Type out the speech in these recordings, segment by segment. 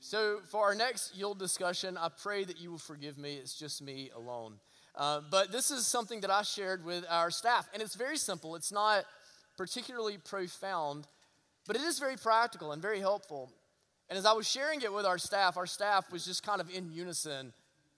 So, for our next Yule discussion, I pray that you will forgive me. It's just me alone. Uh, but this is something that I shared with our staff, and it's very simple. It's not particularly profound, but it is very practical and very helpful. And as I was sharing it with our staff, our staff was just kind of in unison.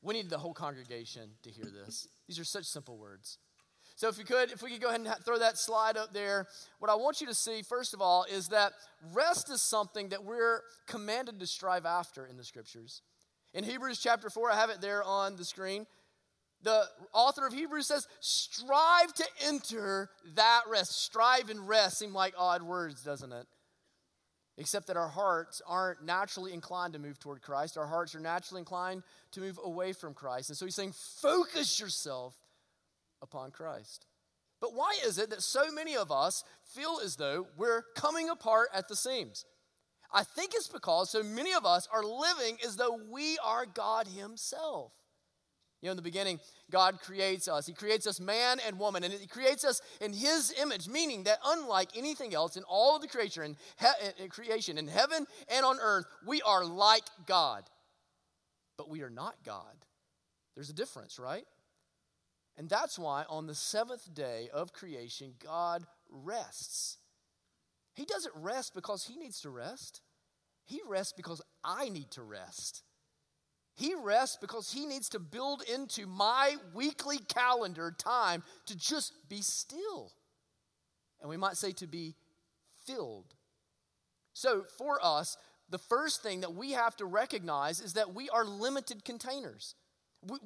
We need the whole congregation to hear this. These are such simple words. So, if you could, if we could go ahead and throw that slide up there, what I want you to see, first of all, is that rest is something that we're commanded to strive after in the scriptures. In Hebrews chapter 4, I have it there on the screen. The author of Hebrews says, strive to enter that rest. Strive and rest seem like odd words, doesn't it? Except that our hearts aren't naturally inclined to move toward Christ. Our hearts are naturally inclined to move away from Christ. And so he's saying, focus yourself upon Christ. But why is it that so many of us feel as though we're coming apart at the seams? I think it's because so many of us are living as though we are God Himself. You know, in the beginning, God creates us. He creates us man and woman, and He creates us in His image, meaning that unlike anything else in all of the creature and he- creation, in heaven and on earth, we are like God. But we are not God. There's a difference, right? And that's why on the seventh day of creation, God rests. He doesn't rest because he needs to rest, he rests because I need to rest. He rests because he needs to build into my weekly calendar time to just be still. And we might say to be filled. So, for us, the first thing that we have to recognize is that we are limited containers.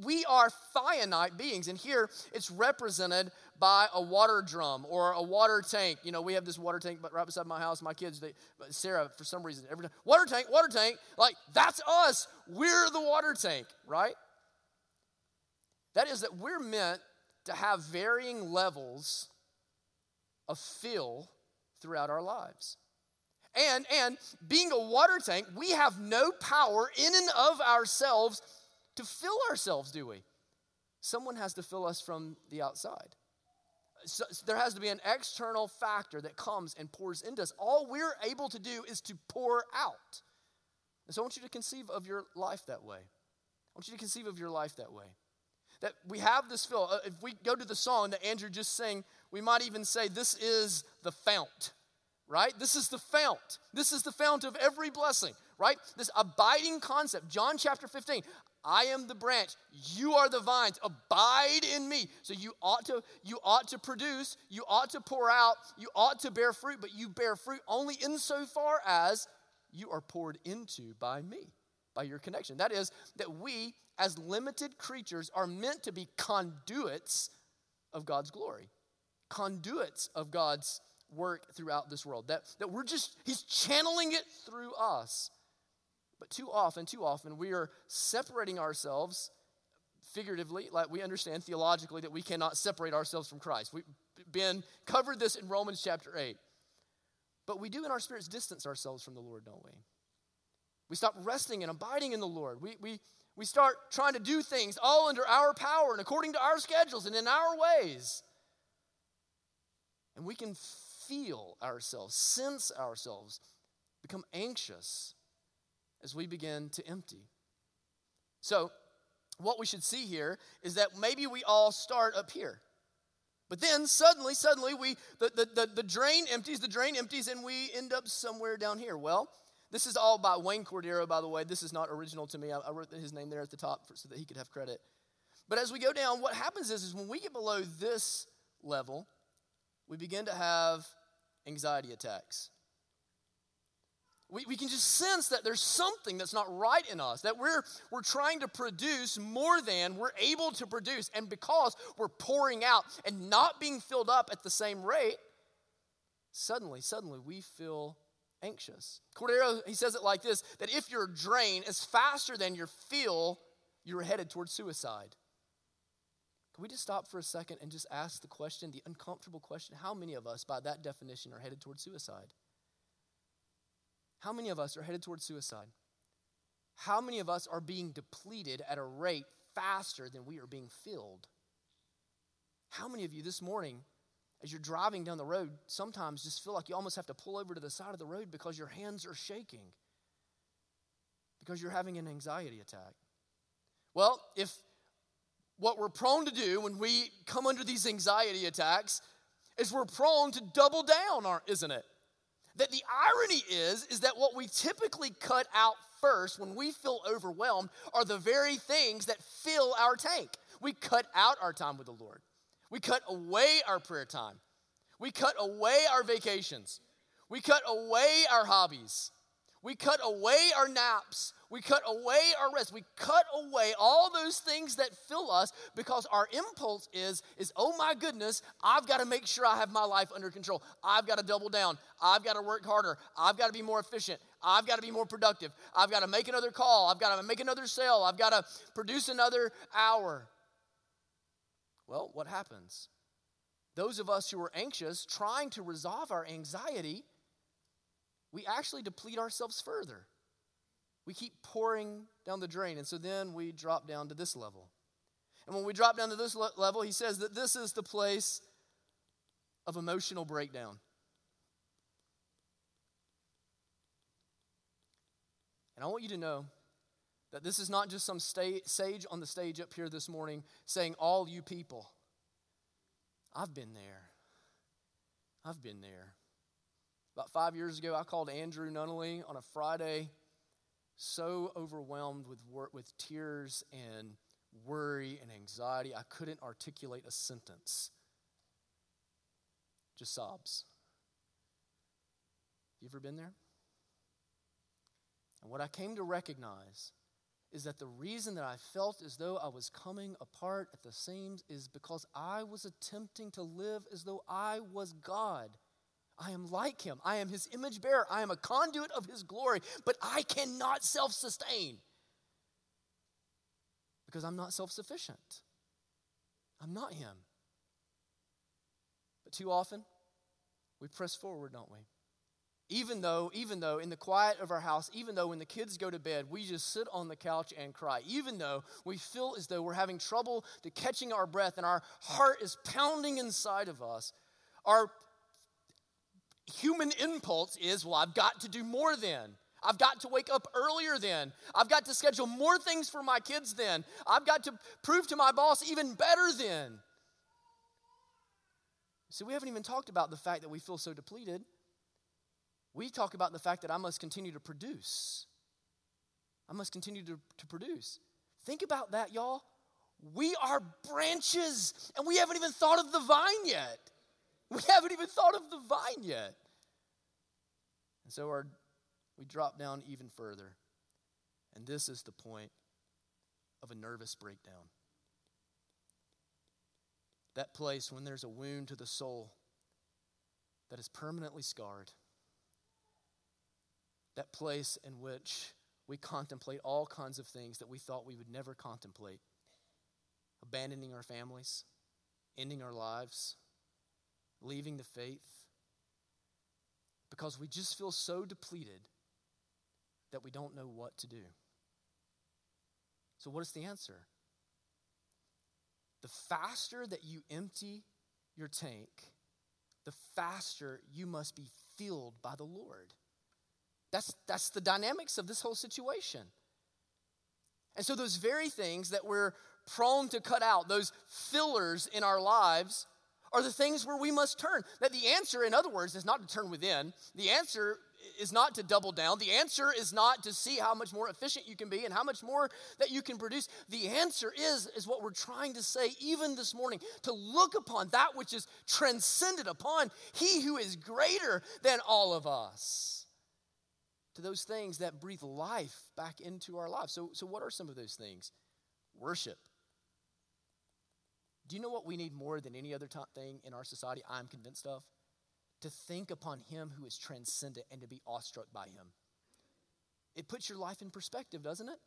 We are finite beings, and here it's represented by a water drum or a water tank. You know, we have this water tank right beside my house. My kids, they, Sarah, for some reason, every time, water tank, water tank, like that's us. We're the water tank, right? That is that we're meant to have varying levels of fill throughout our lives. And, and being a water tank, we have no power in and of ourselves to fill ourselves, do we? Someone has to fill us from the outside. So, there has to be an external factor that comes and pours into us. All we're able to do is to pour out. And so I want you to conceive of your life that way. I want you to conceive of your life that way. That we have this fill. Uh, if we go to the song that Andrew just sang, we might even say, This is the fount, right? This is the fount. This is the fount of every blessing, right? This abiding concept. John chapter 15. I am the branch, you are the vines. Abide in me. So you ought to you ought to produce, you ought to pour out, you ought to bear fruit, but you bear fruit only insofar as you are poured into by me, by your connection. That is that we as limited creatures are meant to be conduits of God's glory. Conduits of God's work throughout this world. That, that we're just, He's channeling it through us. But too often, too often, we are separating ourselves figuratively, like we understand theologically that we cannot separate ourselves from Christ. We've been covered this in Romans chapter 8. But we do in our spirits distance ourselves from the Lord, don't we? We stop resting and abiding in the Lord. We, we, we start trying to do things all under our power and according to our schedules and in our ways. And we can feel ourselves, sense ourselves, become anxious as we begin to empty. So, what we should see here is that maybe we all start up here. But then suddenly, suddenly, we the, the, the, the, drain empties, the drain empties, and we end up somewhere down here. Well, this is all by Wayne Cordeiro, by the way. This is not original to me. I, I wrote his name there at the top for, so that he could have credit. But as we go down, what happens is, is when we get below this level, we begin to have anxiety attacks. We, we can just sense that there's something that's not right in us, that we're, we're trying to produce more than we're able to produce. And because we're pouring out and not being filled up at the same rate, suddenly, suddenly we feel anxious. Cordeiro, he says it like this that if your drain is faster than your fill, you're headed towards suicide. Can we just stop for a second and just ask the question, the uncomfortable question? How many of us, by that definition, are headed towards suicide? How many of us are headed towards suicide? How many of us are being depleted at a rate faster than we are being filled? How many of you this morning, as you're driving down the road, sometimes just feel like you almost have to pull over to the side of the road because your hands are shaking? Because you're having an anxiety attack. Well, if what we're prone to do when we come under these anxiety attacks is we're prone to double down, isn't it? That the irony is, is that what we typically cut out first when we feel overwhelmed are the very things that fill our tank. We cut out our time with the Lord. We cut away our prayer time. We cut away our vacations. We cut away our hobbies. We cut away our naps. We cut away our rest. We cut away all those things that fill us because our impulse is, is oh my goodness, I've got to make sure I have my life under control. I've got to double down. I've got to work harder. I've got to be more efficient. I've got to be more productive. I've got to make another call. I've got to make another sale. I've got to produce another hour. Well, what happens? Those of us who are anxious, trying to resolve our anxiety, we actually deplete ourselves further. We keep pouring down the drain. And so then we drop down to this level. And when we drop down to this le- level, he says that this is the place of emotional breakdown. And I want you to know that this is not just some sta- sage on the stage up here this morning saying, All you people. I've been there. I've been there. About five years ago, I called Andrew Nunnally on a Friday, so overwhelmed with, wor- with tears and worry and anxiety, I couldn't articulate a sentence. Just sobs. You ever been there? And what I came to recognize is that the reason that I felt as though I was coming apart at the seams is because I was attempting to live as though I was God. I am like him. I am his image bearer. I am a conduit of his glory, but I cannot self sustain because I'm not self sufficient. I'm not him. But too often, we press forward, don't we? Even though, even though in the quiet of our house, even though when the kids go to bed, we just sit on the couch and cry, even though we feel as though we're having trouble to catching our breath and our heart is pounding inside of us, our human impulse is, well, I've got to do more then. I've got to wake up earlier then. I've got to schedule more things for my kids then. I've got to prove to my boss even better then. See, we haven't even talked about the fact that we feel so depleted we talk about the fact that I must continue to produce. I must continue to, to produce. Think about that, y'all. We are branches, and we haven't even thought of the vine yet. We haven't even thought of the vine yet. And so our, we drop down even further. And this is the point of a nervous breakdown. That place when there's a wound to the soul that is permanently scarred that place in which we contemplate all kinds of things that we thought we would never contemplate abandoning our families, ending our lives, leaving the faith, because we just feel so depleted that we don't know what to do. So, what is the answer? The faster that you empty your tank, the faster you must be filled by the Lord. That's, that's the dynamics of this whole situation. And so, those very things that we're prone to cut out, those fillers in our lives, are the things where we must turn. That the answer, in other words, is not to turn within. The answer is not to double down. The answer is not to see how much more efficient you can be and how much more that you can produce. The answer is, is what we're trying to say even this morning to look upon that which is transcended upon He who is greater than all of us to those things that breathe life back into our lives. So, so what are some of those things? Worship. Do you know what we need more than any other thing in our society? I'm convinced of to think upon Him who is transcendent and to be awestruck by Him. It puts your life in perspective, doesn't it?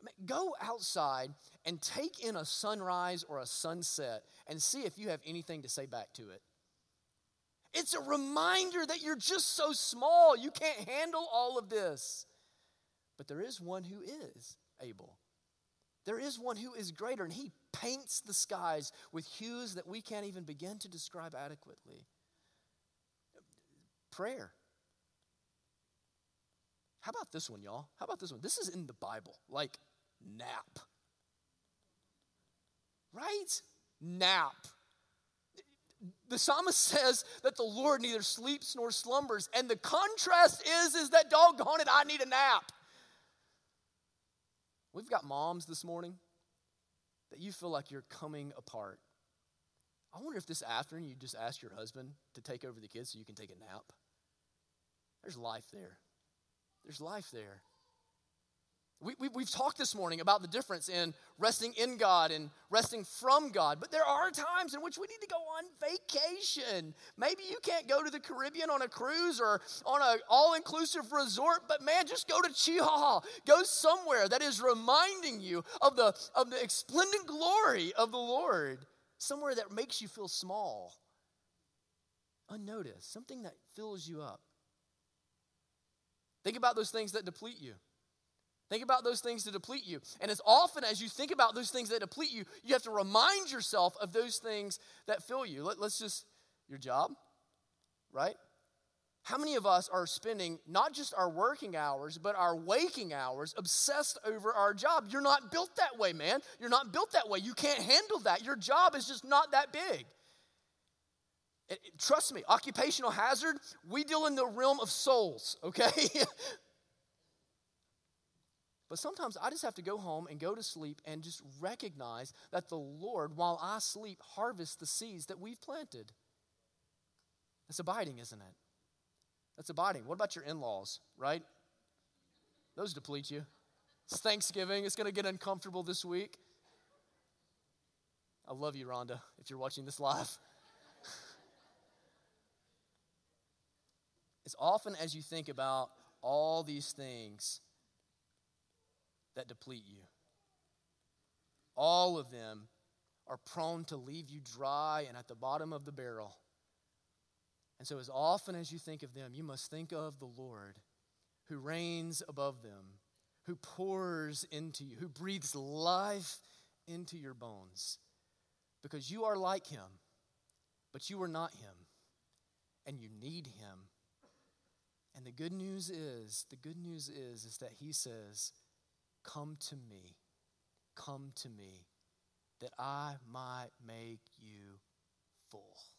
I mean, go outside and take in a sunrise or a sunset and see if you have anything to say back to it. It's a reminder that you're just so small. You can't handle all of this. But there is one who is able. There is one who is greater, and he paints the skies with hues that we can't even begin to describe adequately. Prayer. How about this one, y'all? How about this one? This is in the Bible. Like, nap. Right? Nap. The psalmist says that the Lord neither sleeps nor slumbers, and the contrast is, is that doggone it, I need a nap. We've got moms this morning that you feel like you're coming apart. I wonder if this afternoon you just ask your husband to take over the kids so you can take a nap. There's life there. There's life there. We, we, we've talked this morning about the difference in resting in God and resting from God, but there are times in which we need to go on vacation. Maybe you can't go to the Caribbean on a cruise or on an all inclusive resort, but man, just go to Chihuahua. Go somewhere that is reminding you of the, of the splendid glory of the Lord, somewhere that makes you feel small, unnoticed, something that fills you up. Think about those things that deplete you. Think about those things that deplete you. And as often as you think about those things that deplete you, you have to remind yourself of those things that fill you. Let, us just, your job, right? How many of us are spending not just our working hours, but our waking hours obsessed over our job? You're not built that way, man. You're not built that way. You can't handle that. Your job is just not that big. It, it, trust me, occupational hazard, we deal in the realm of souls, okay? but sometimes I just have to go home and go to sleep and just recognize that the Lord, while I sleep, harvests the seeds that we've planted. That's abiding, isn't it? That's abiding. What about your in laws, right? Those deplete you. It's Thanksgiving. It's going to get uncomfortable this week. I love you, Rhonda, if you're watching this live. as often as you think about all these things that deplete you, all of them are prone to leave you dry and at the bottom of the barrel. And so, as often as you think of them, you must think of the Lord who reigns above them, who pours into you, who breathes life into your bones. Because you are like him, but you are not him, and you need him and the good news is, the good news is, is that he says, Come to me, come to me, that I might make you full.